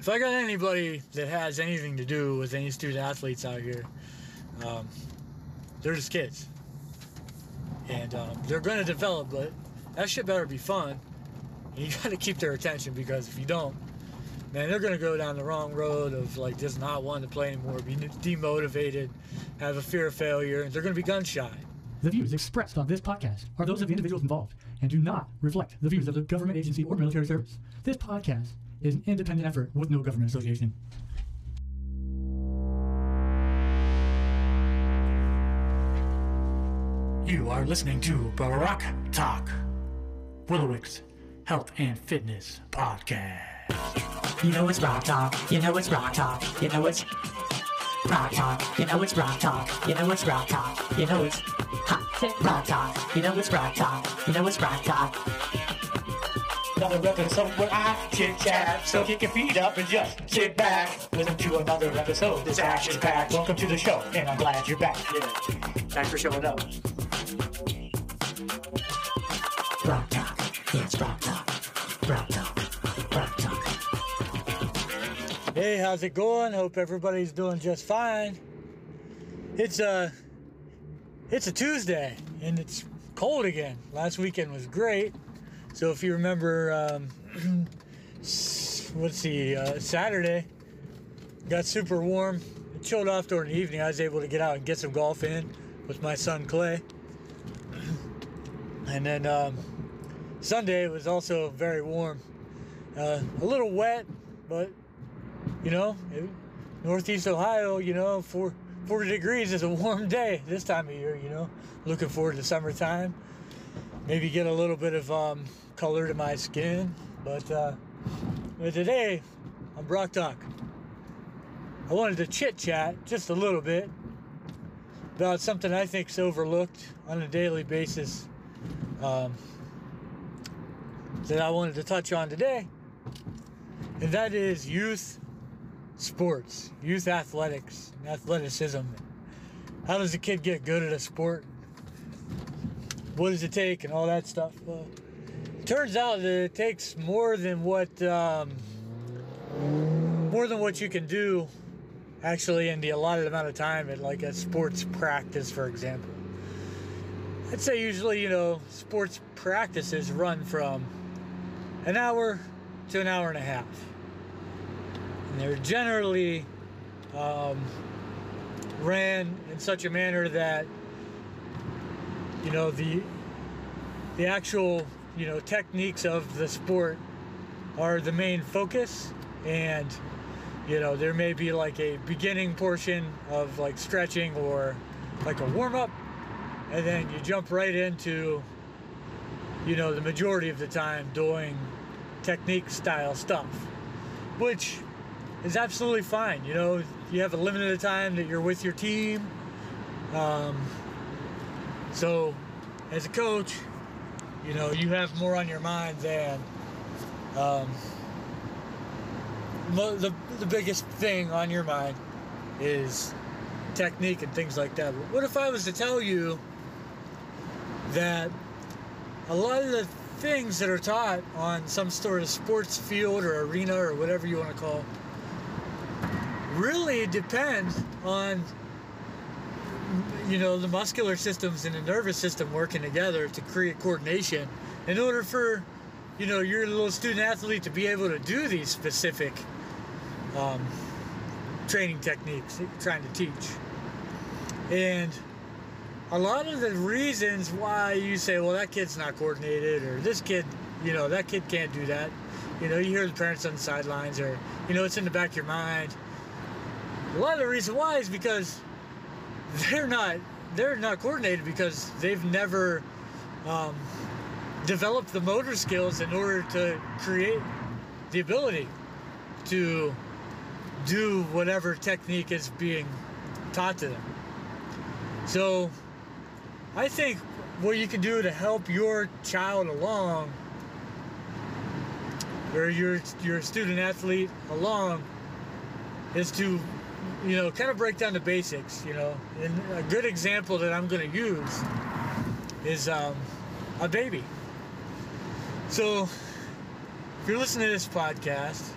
if I got anybody that has anything to do with any student athletes out here, um, they're just kids. And um, they're going to develop, but that shit better be fun. And you got to keep their attention because if you don't, man, they're going to go down the wrong road of like just not wanting to play anymore, be demotivated, have a fear of failure, and they're going to be gun shy. The views expressed on this podcast are those of individuals involved and do not reflect the views of the government agency or military service. This podcast is an independent effort with no government association. You are listening to Brock Talk, Willowix Health and Fitness Podcast. You know it's rock talk. You know it's rock talk. You know it's rock talk. You know it's rock talk. You know it's rock talk. You know it's rock talk. You know it's rock talk. You know it's rock talk. Another episode where I chit chat. So kick your feet up and just sit back. Listen to another episode. This action packed. Welcome to the show, and I'm glad you're back. Yeah. Thanks for showing up. Rock talk. It's rock talk. Rock talk. Rock talk. Hey, how's it going? Hope everybody's doing just fine. It's a it's a Tuesday and it's cold again. Last weekend was great. So if you remember, um, let's see, uh, Saturday got super warm. It chilled off during the evening. I was able to get out and get some golf in with my son Clay. And then um, Sunday was also very warm. Uh, a little wet, but you know, Northeast Ohio, you know, four, 40 degrees is a warm day this time of year, you know. Looking forward to summertime. Maybe get a little bit of um, color to my skin. But, uh, but today, on Brock Talk, I wanted to chit chat just a little bit about something I think is overlooked on a daily basis um, that I wanted to touch on today, and that is youth sports, youth athletics, athleticism. How does a kid get good at a sport? What does it take, and all that stuff? Turns out that it takes more than what um, more than what you can do actually in the allotted amount of time at like a sports practice, for example. I'd say usually, you know, sports practices run from an hour to an hour and a half. And they're generally um, ran in such a manner that, you know, the the actual, you know, techniques of the sport are the main focus. And you know there may be like a beginning portion of like stretching or like a warm up and then you jump right into you know the majority of the time doing technique style stuff which is absolutely fine. You know you have a limited time that you're with your team. Um, so as a coach you know you have more on your mind than um, the, the biggest thing on your mind is technique and things like that. But what if I was to tell you that a lot of the things that are taught on some sort of sports field or arena or whatever you want to call it, really depend on you know the muscular systems and the nervous system working together to create coordination in order for you know your little student athlete to be able to do these specific um, training techniques that you're trying to teach. And a lot of the reasons why you say, well, that kid's not coordinated, or this kid, you know, that kid can't do that. You know, you hear the parents on the sidelines, or, you know, it's in the back of your mind. A lot of the reason why is because they're not they're not coordinated because they've never um, developed the motor skills in order to create the ability to do whatever technique is being taught to them. So I think what you can do to help your child along or your your student athlete along is to you know kind of break down the basics you know and a good example that i'm going to use is um, a baby so if you're listening to this podcast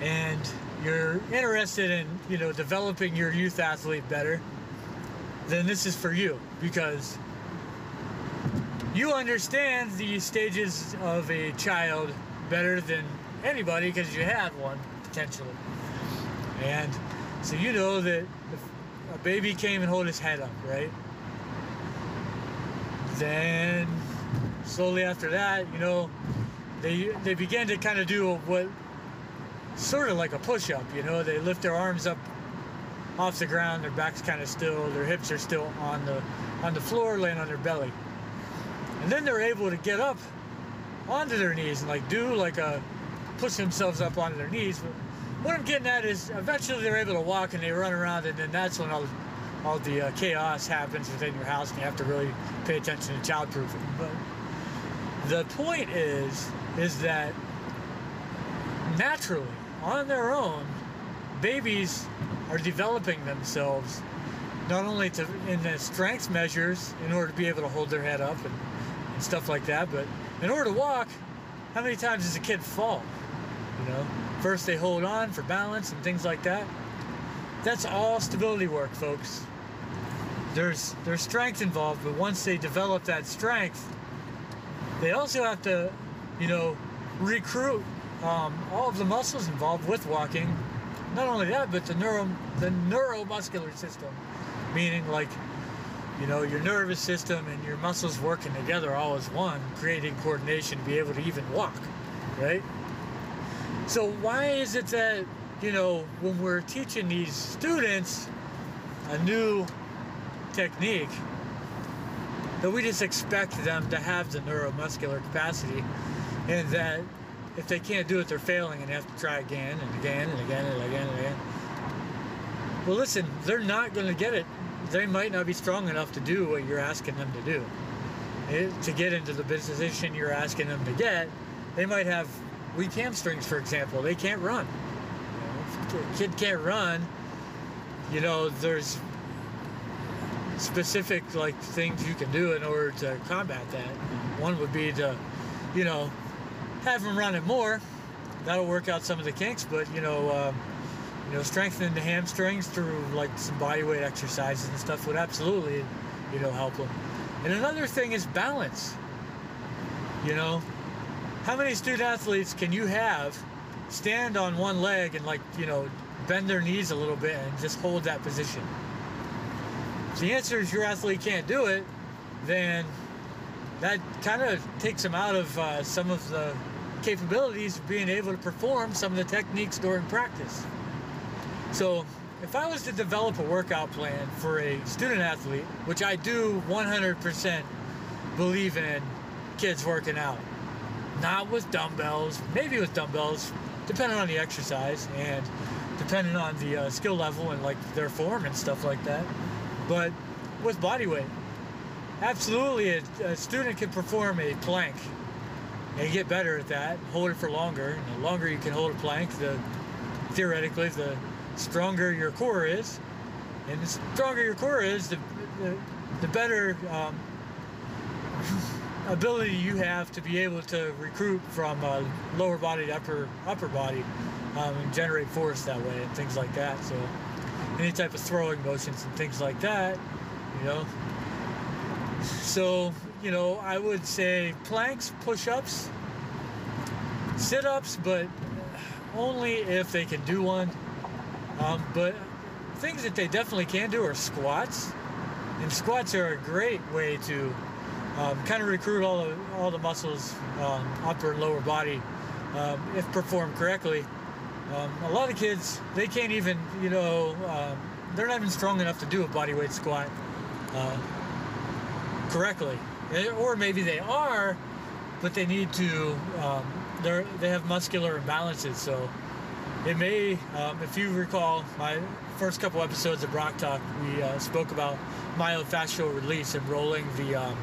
and you're interested in you know developing your youth athlete better, then this is for you because you understand the stages of a child better than anybody because you had one potentially. And so you know that if a baby came and hold his head up, right? Then slowly after that, you know, they they begin to kind of do what sort of like a push-up, you know, they lift their arms up off the ground, their back's kind of still, their hips are still on the on the floor, laying on their belly. And then they're able to get up onto their knees and like do like a push themselves up onto their knees. What I'm getting at is eventually they're able to walk and they run around and then that's when all all the uh, chaos happens within your house and you have to really pay attention to childproofing. But the point is is that naturally on their own babies are developing themselves not only to in the strength measures in order to be able to hold their head up and, and stuff like that but in order to walk how many times does a kid fall you know first they hold on for balance and things like that. That's all stability work folks. There's there's strength involved but once they develop that strength they also have to you know recruit um, all of the muscles involved with walking. Not only that but the neuro the neuromuscular system meaning like you know your nervous system and your muscles working together all as one creating coordination to be able to even walk right so why is it that you know when we're teaching these students a new technique that we just expect them to have the neuromuscular capacity and that if they can't do it they're failing and have to try again and again and again and again and again? Well listen they're not going to get it. They might not be strong enough to do what you're asking them to do. It, to get into the position you're asking them to get they might have weak hamstrings for example they can't run. You know, if a kid can't run. You know there's specific like things you can do in order to combat that. One would be to you know have them run it more. That'll work out some of the kinks but you know um, you know strengthening the hamstrings through like some body weight exercises and stuff would absolutely you know help them and another thing is balance. You know how many student athletes can you have stand on one leg and like you know bend their knees a little bit and just hold that position? If the answer is your athlete can't do it then that kind of takes them out of uh, some of the capabilities of being able to perform some of the techniques during practice. So if I was to develop a workout plan for a student athlete, which I do 100% believe in kids working out, not with dumbbells, maybe with dumbbells, depending on the exercise and depending on the uh, skill level and like their form and stuff like that, but with body weight. Absolutely, a, a student can perform a plank and get better at that, hold it for longer. And the longer you can hold a plank, the theoretically the stronger your core is, and the stronger your core is, the the, the better um, ability you have to be able to recruit from uh, lower body to upper upper body um, and generate force that way and things like that. So any type of throwing motions and things like that, you know. So you know, I would say planks, push-ups, sit-ups, but only if they can do one um, but things that they definitely can do are squats, and squats are a great way to um, kind of recruit all the all the muscles, um, upper and lower body, um, if performed correctly. Um, a lot of kids they can't even you know um, they're not even strong enough to do a body weight squat uh, correctly, eh, or maybe they are, but they need to. they they have muscular imbalances, so it may, um, if you recall my first couple episodes of Brock Talk, we uh, spoke about myofascial release and rolling the, um,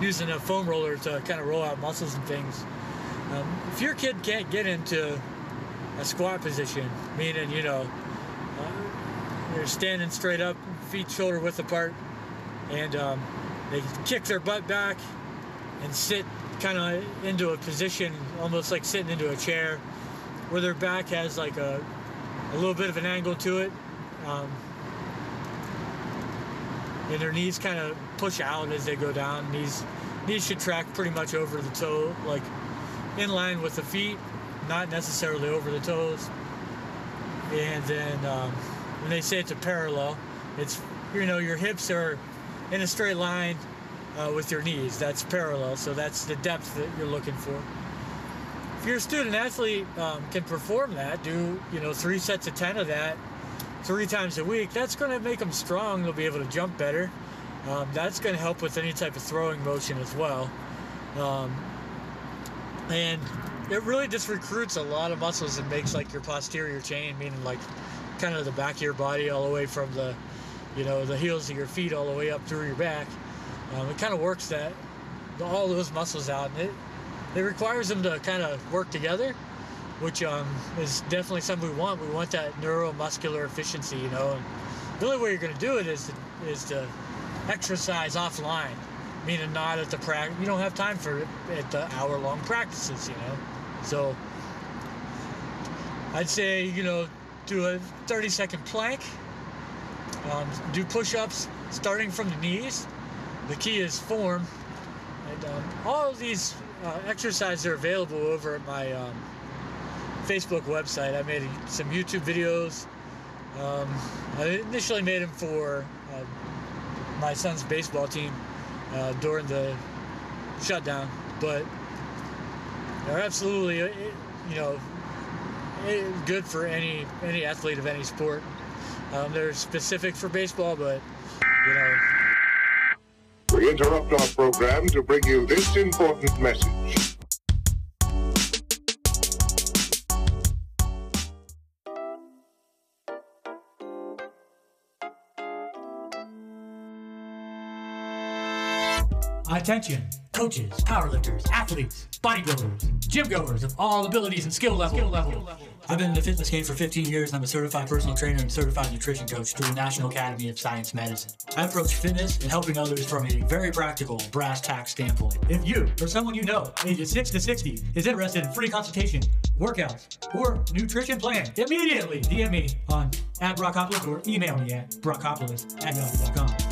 using a foam roller to kind of roll out muscles and things. Um, if your kid can't get into a squat position, meaning, you know, uh, they're standing straight up, feet shoulder width apart, and um, they kick their butt back and sit kind of into a position almost like sitting into a chair where their back has like a, a little bit of an angle to it. Um, and their knees kind of push out as they go down. Knees knees should track pretty much over the toe, like in line with the feet, not necessarily over the toes. And then um, when they say it's a parallel, it's you know your hips are in a straight line uh, with your knees. That's parallel, so that's the depth that you're looking for. If you're student athlete, um, can perform that, do you know three sets of ten of that, three times a week. That's going to make them strong. They'll be able to jump better. Um, that's going to help with any type of throwing motion as well. Um, and it really just recruits a lot of muscles and makes like your posterior chain, meaning like kind of the back of your body all the way from the, you know, the heels of your feet all the way up through your back. Um, it kind of works that all those muscles out, and it it requires them to kind of work together, which um, is definitely something we want. We want that neuromuscular efficiency, you know. And the only way you're going to do it is to, is to exercise offline, meaning not at the practice. You don't have time for it at the hour-long practices, you know. So I'd say you know do a 30-second plank, um, do push-ups starting from the knees. The key is form. And um, all of these uh, exercises are available over at my um, Facebook website. I made some YouTube videos. Um, I initially made them for uh, my son's baseball team uh, during the shutdown, but they're absolutely, uh, you know, eh, good for any any athlete of any sport. Um, they're specific for baseball, but you know, We interrupt our program to bring you this important message. Attention, coaches, powerlifters, athletes, bodybuilders, gym goers of all abilities and skill levels. I've been in the fitness game for 15 years and I'm a certified personal trainer and certified nutrition coach through the National Academy of Science Medicine. I approach fitness and helping others from a very practical, brass tack standpoint. If you or someone you know, ages 6 to 60, is interested in free consultation, workouts, or nutrition plan, immediately DM me on at Brockopolis or email me at brockopolis at yahoo.com.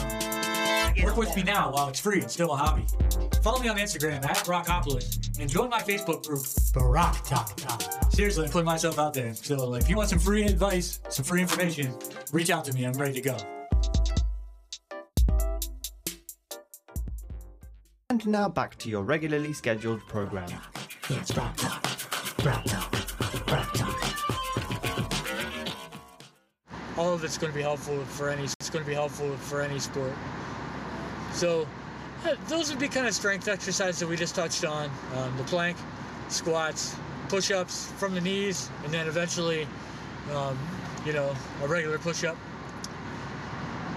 Work with me now while it's free and still a hobby. Follow me on Instagram at Brockopolis and join my Facebook group, Brock Talk. Talk. Seriously, I'm putting myself out there. So like, if you want some free advice, some free information, reach out to me. I'm ready to go. And now back to your regularly scheduled program. It's Brock Talk. Brock Talk. Brock Talk. all of it's going to be helpful for any. It's going to be helpful for any sport. So those would be kind of strength exercises that we just touched on: um, the plank, squats, push-ups from the knees, and then eventually, um, you know, a regular push-up.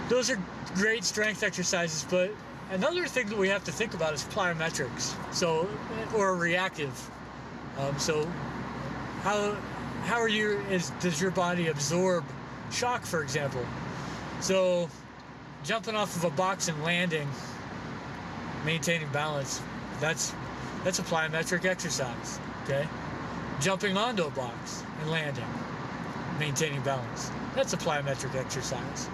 Those are great strength exercises, but another thing that we have to think about is plyometrics. So, or reactive. Um, so, how how are you? Is does your body absorb shock, for example? So, jumping off of a box and landing, maintaining balance, that's that's a plyometric exercise. Okay, jumping onto a box and landing, maintaining balance, that's a plyometric exercise.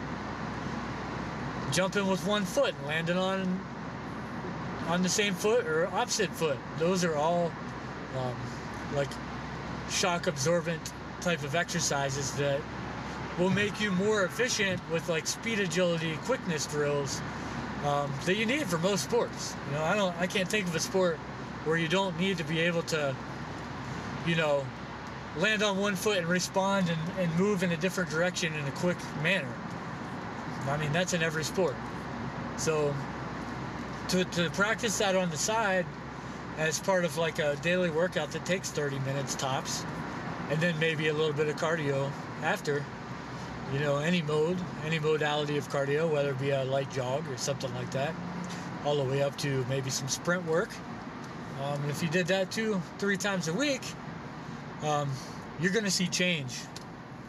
Jumping with one foot and landing on on the same foot or opposite foot, those are all um, like shock absorbent type of exercises that will make you more efficient with like speed agility quickness drills um, that you need for most sports. You know i don't i can't think of a sport where you don't need to be able to you know land on one foot and respond and, and move in a different direction in a quick manner. I mean that's in every sport. So to, to practice that on the side as part of like a daily workout that takes 30 minutes tops and then maybe a little bit of cardio after you know any mode any modality of cardio whether it be a light jog or something like that all the way up to maybe some sprint work. Um, if you did that two three times a week um, you're going to see change.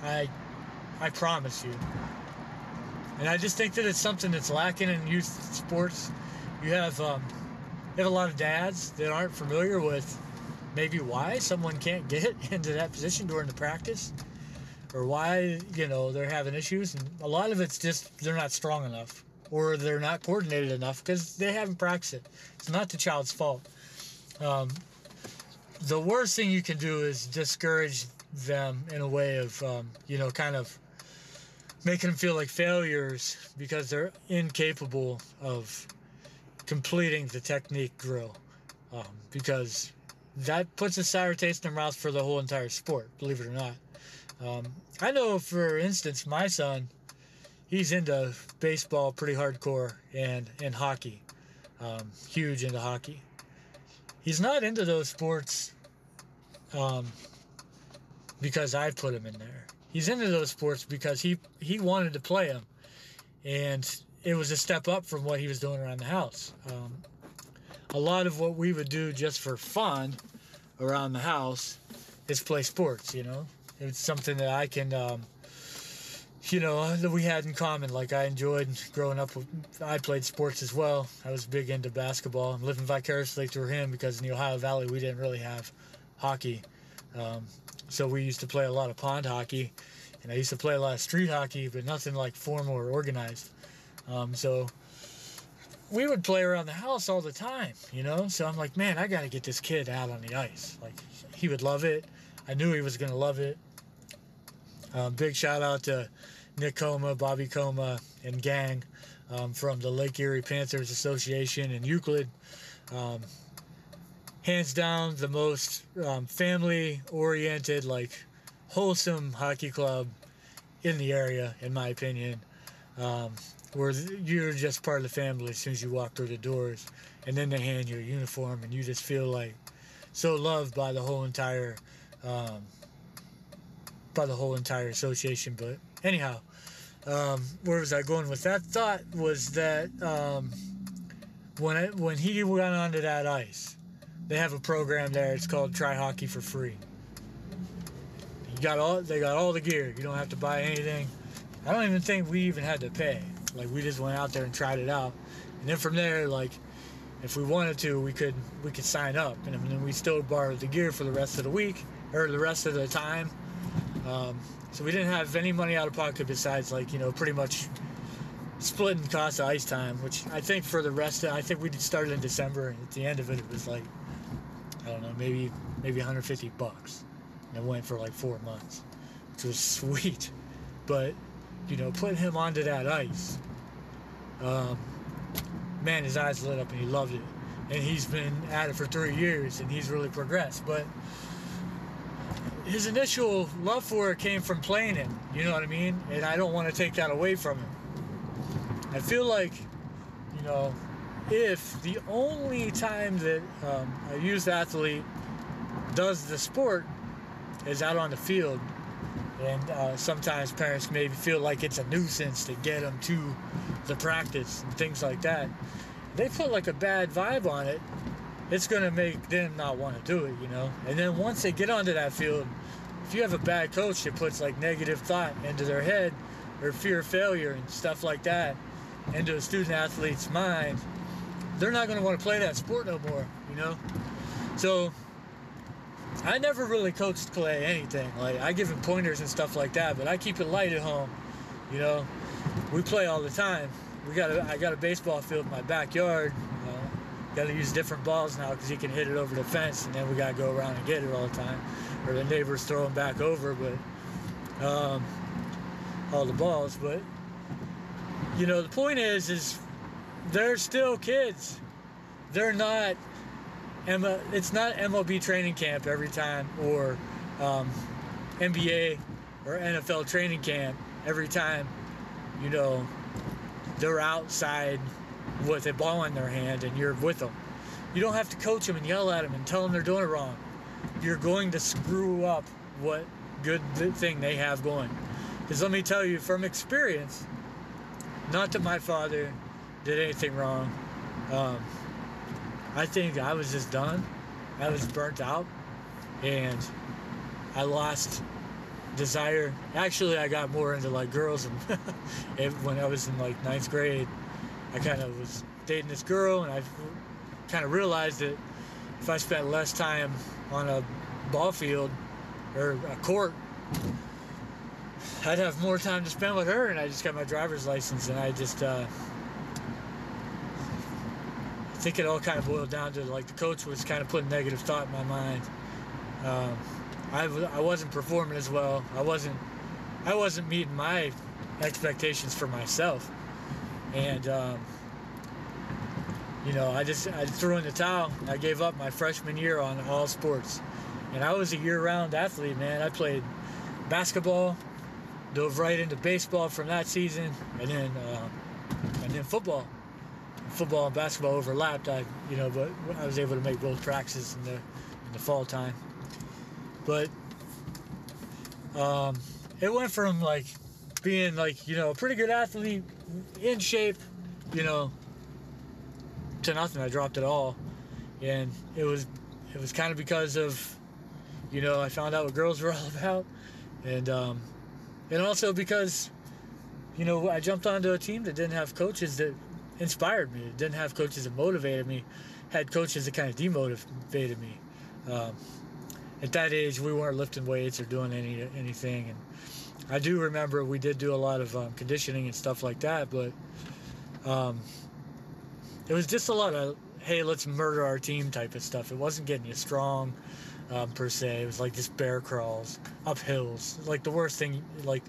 I i promise you. And i just think that it's something that's lacking in youth sports. You have um, you have a lot of dads that aren't familiar with maybe why someone can't get into that position during the practice or why you know they're having issues and a lot of it's just they're not strong enough or they're not coordinated enough because they haven't practiced it. It's not the child's fault. Um, the worst thing you can do is discourage them in a way of um, you know kind of making them feel like failures because they're incapable of completing the technique drill um, because that puts a sour taste in their mouth for the whole entire sport believe it or not um, i know for instance my son he's into baseball pretty hardcore and and hockey. Um, huge into hockey. He's not into those sports um, because i put him in there. He's into those sports because he he wanted to play them and it was a step up from what he was doing around the house. Um, a lot of what we would do just for fun around the house is play sports you know it's something that i can um, you know that we had in common like i enjoyed growing up i played sports as well i was big into basketball i'm living vicariously through him because in the ohio valley we didn't really have hockey um, so we used to play a lot of pond hockey and i used to play a lot of street hockey but nothing like formal or organized um, so we would play around the house all the time, you know. So I'm like, man, I got to get this kid out on the ice. Like, he would love it. I knew he was gonna love it. Um, big shout out to Nick Coma, Bobby Coma, and gang um, from the Lake Erie Panthers Association in Euclid. Um, hands down, the most um, family-oriented, like wholesome hockey club in the area, in my opinion. Um, where you're just part of the family as soon as you walk through the doors, and then they hand you a uniform, and you just feel like so loved by the whole entire um, by the whole entire association. But anyhow, um, where was I going with that thought? Was that um, when I, when he went onto that ice, they have a program there. It's called Try Hockey for Free. You got all they got all the gear. You don't have to buy anything. I don't even think we even had to pay. Like we just went out there and tried it out, and then from there, like if we wanted to, we could we could sign up, and then we still borrowed the gear for the rest of the week or the rest of the time. Um, so we didn't have any money out of pocket besides like you know pretty much splitting cost of ice time, which I think for the rest of I think we started in December, and at the end of it, it was like I don't know maybe maybe 150 bucks, and it went for like four months, which was sweet, but you know, putting him onto that ice, um, man, his eyes lit up and he loved it. And he's been at it for three years and he's really progressed. But his initial love for it came from playing it, you know what I mean? And I don't want to take that away from him. I feel like, you know, if the only time that um, a youth athlete does the sport is out on the field, and uh, sometimes parents maybe feel like it's a nuisance to get them to the practice and things like that. They put like a bad vibe on it. It's gonna make them not want to do it, you know. And then once they get onto that field, if you have a bad coach that puts like negative thought into their head or fear of failure and stuff like that into a student athlete's mind, they're not gonna want to play that sport no more, you know. So I never really coached Clay anything. Like I give him pointers and stuff like that, but I keep it light at home. You know, we play all the time. We got a, I got a baseball field in my backyard. You know, got to use different balls now because he can hit it over the fence, and then we got to go around and get it all the time, or the neighbors throw them back over. But um, all the balls. But you know, the point is, is they're still kids. They're not Emma, it's not MLB training camp every time or um, NBA or NFL training camp every time, you know, they're outside with a ball in their hand and you're with them. You don't have to coach them and yell at them and tell them they're doing it wrong. You're going to screw up what good thing they have going. Because let me tell you from experience, not that my father did anything wrong. Um, I think I was just done. I was burnt out, and I lost desire. Actually, I got more into like girls, and when I was in like ninth grade, I kind of was dating this girl, and I kind of realized that if I spent less time on a ball field or a court, I'd have more time to spend with her. And I just got my driver's license, and I just. Uh, I think it all kind of boiled down to like the coach was kind of putting negative thought in my mind. Um, I, I wasn't performing as well. I wasn't I wasn't meeting my expectations for myself, and um, you know I just I threw in the towel. I gave up my freshman year on all sports, and I was a year-round athlete, man. I played basketball, dove right into baseball from that season, and then uh, and then football. Football and basketball overlapped. I you know, but I was able to make both practices in the in the fall time. But um, it went from like being like you know a pretty good athlete, in shape, you know, to nothing. I dropped it all, and it was it was kind of because of you know I found out what girls were all about, and um, and also because you know I jumped onto a team that didn't have coaches that inspired me. It didn't have coaches that motivated me. Had coaches that kind of demotivated me. Um, at that age, we weren't lifting weights or doing any anything, and I do remember we did do a lot of um, conditioning and stuff like that, but um, it was just a lot of hey, let's murder our team type of stuff. It wasn't getting you strong um, per se. It was like just bear crawls up hills, like the worst thing, like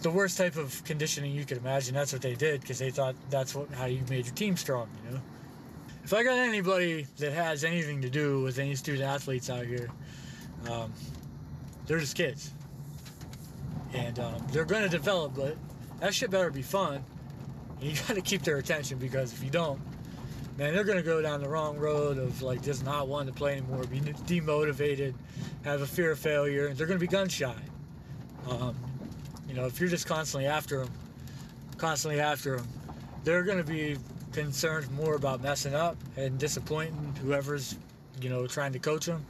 the worst type of conditioning you could imagine. That's what they did because they thought that's what how you made your team strong. You know, if I got anybody that has anything to do with any student athletes out here, um, they're just kids, and um, they're going to develop, but that shit better be fun. And you got to keep their attention because if you don't, man, they're going to go down the wrong road of like just not wanting to play anymore, be demotivated, have a fear of failure, and they're going to be gun shy. Um, you know, if you're just constantly after them, constantly after them, they're going to be concerned more about messing up and disappointing whoever's, you know, trying to coach them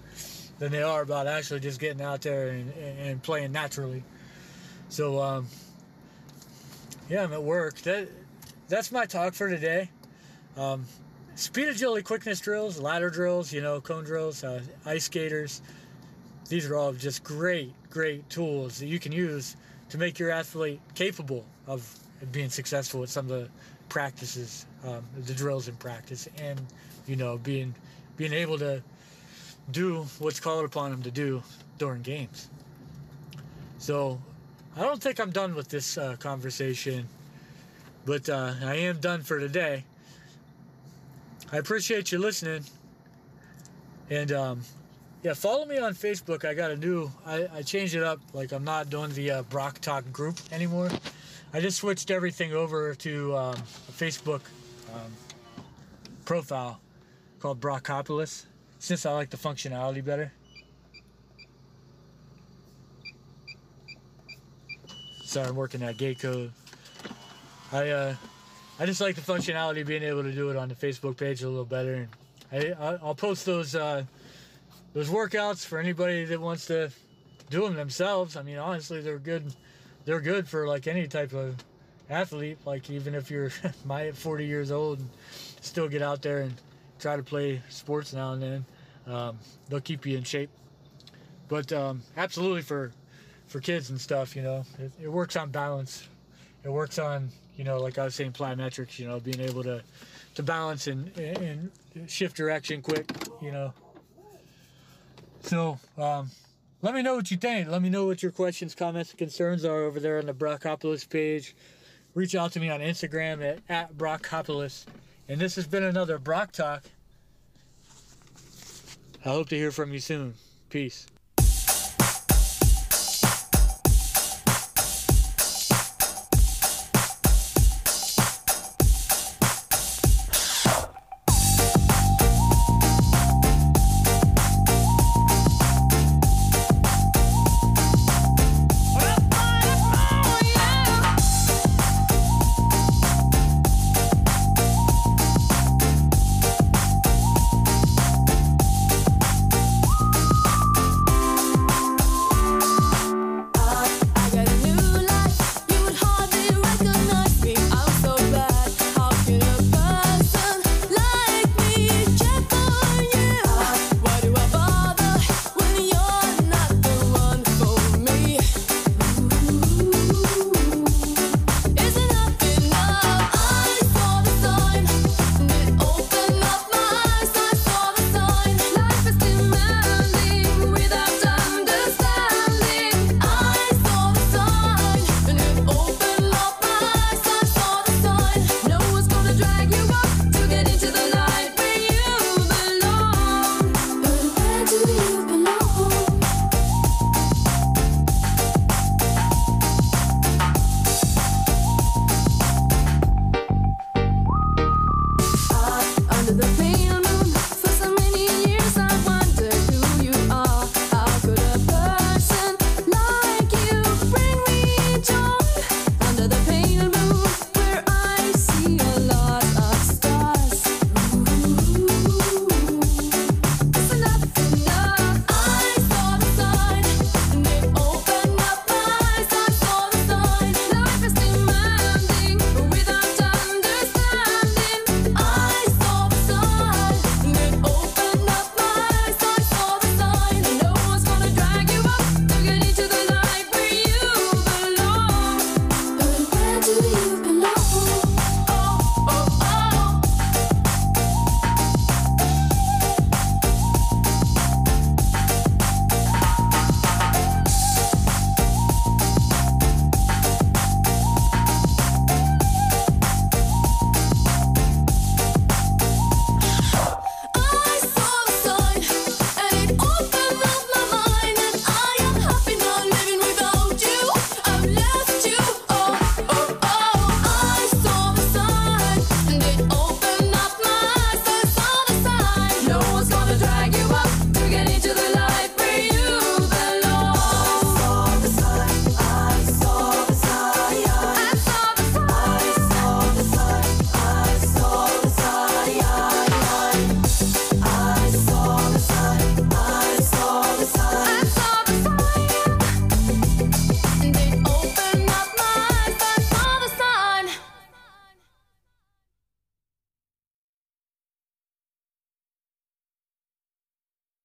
than they are about actually just getting out there and, and playing naturally. So, um, yeah, I'm at work. That that's my talk for today. Um, speed, agility, quickness drills, ladder drills, you know, cone drills, uh, ice skaters. These are all just great, great tools that you can use to make your athlete capable of being successful at some of the practices, um, the drills in practice, and you know, being being able to do what's called upon them to do during games. So, I don't think I'm done with this uh, conversation, but uh, I am done for today. I appreciate you listening, and um, yeah, follow me on Facebook. I got a new. I, I changed it up. Like I'm not doing the uh, Brock Talk group anymore. I just switched everything over to um, a Facebook um, profile called Brockopolis since I like the functionality better. I'm working that gate code. I uh, I just like the functionality of being able to do it on the Facebook page a little better. And I I'll post those uh, those workouts for anybody that wants to do them themselves. I mean, honestly, they're good. They're good for like any type of athlete. Like even if you're my 40 years old and still get out there and try to play sports now and then, um, they'll keep you in shape. But um, absolutely for for kids and stuff, you know, it, it works on balance. It works on you know, like I was saying, plyometrics. You know, being able to to balance and and shift direction quick. You know. So um, let me know what you think. Let me know what your questions, comments, concerns are over there on the Brockopolis page. Reach out to me on Instagram at, at Brockopolis. And this has been another Brock Talk. I hope to hear from you soon. Peace.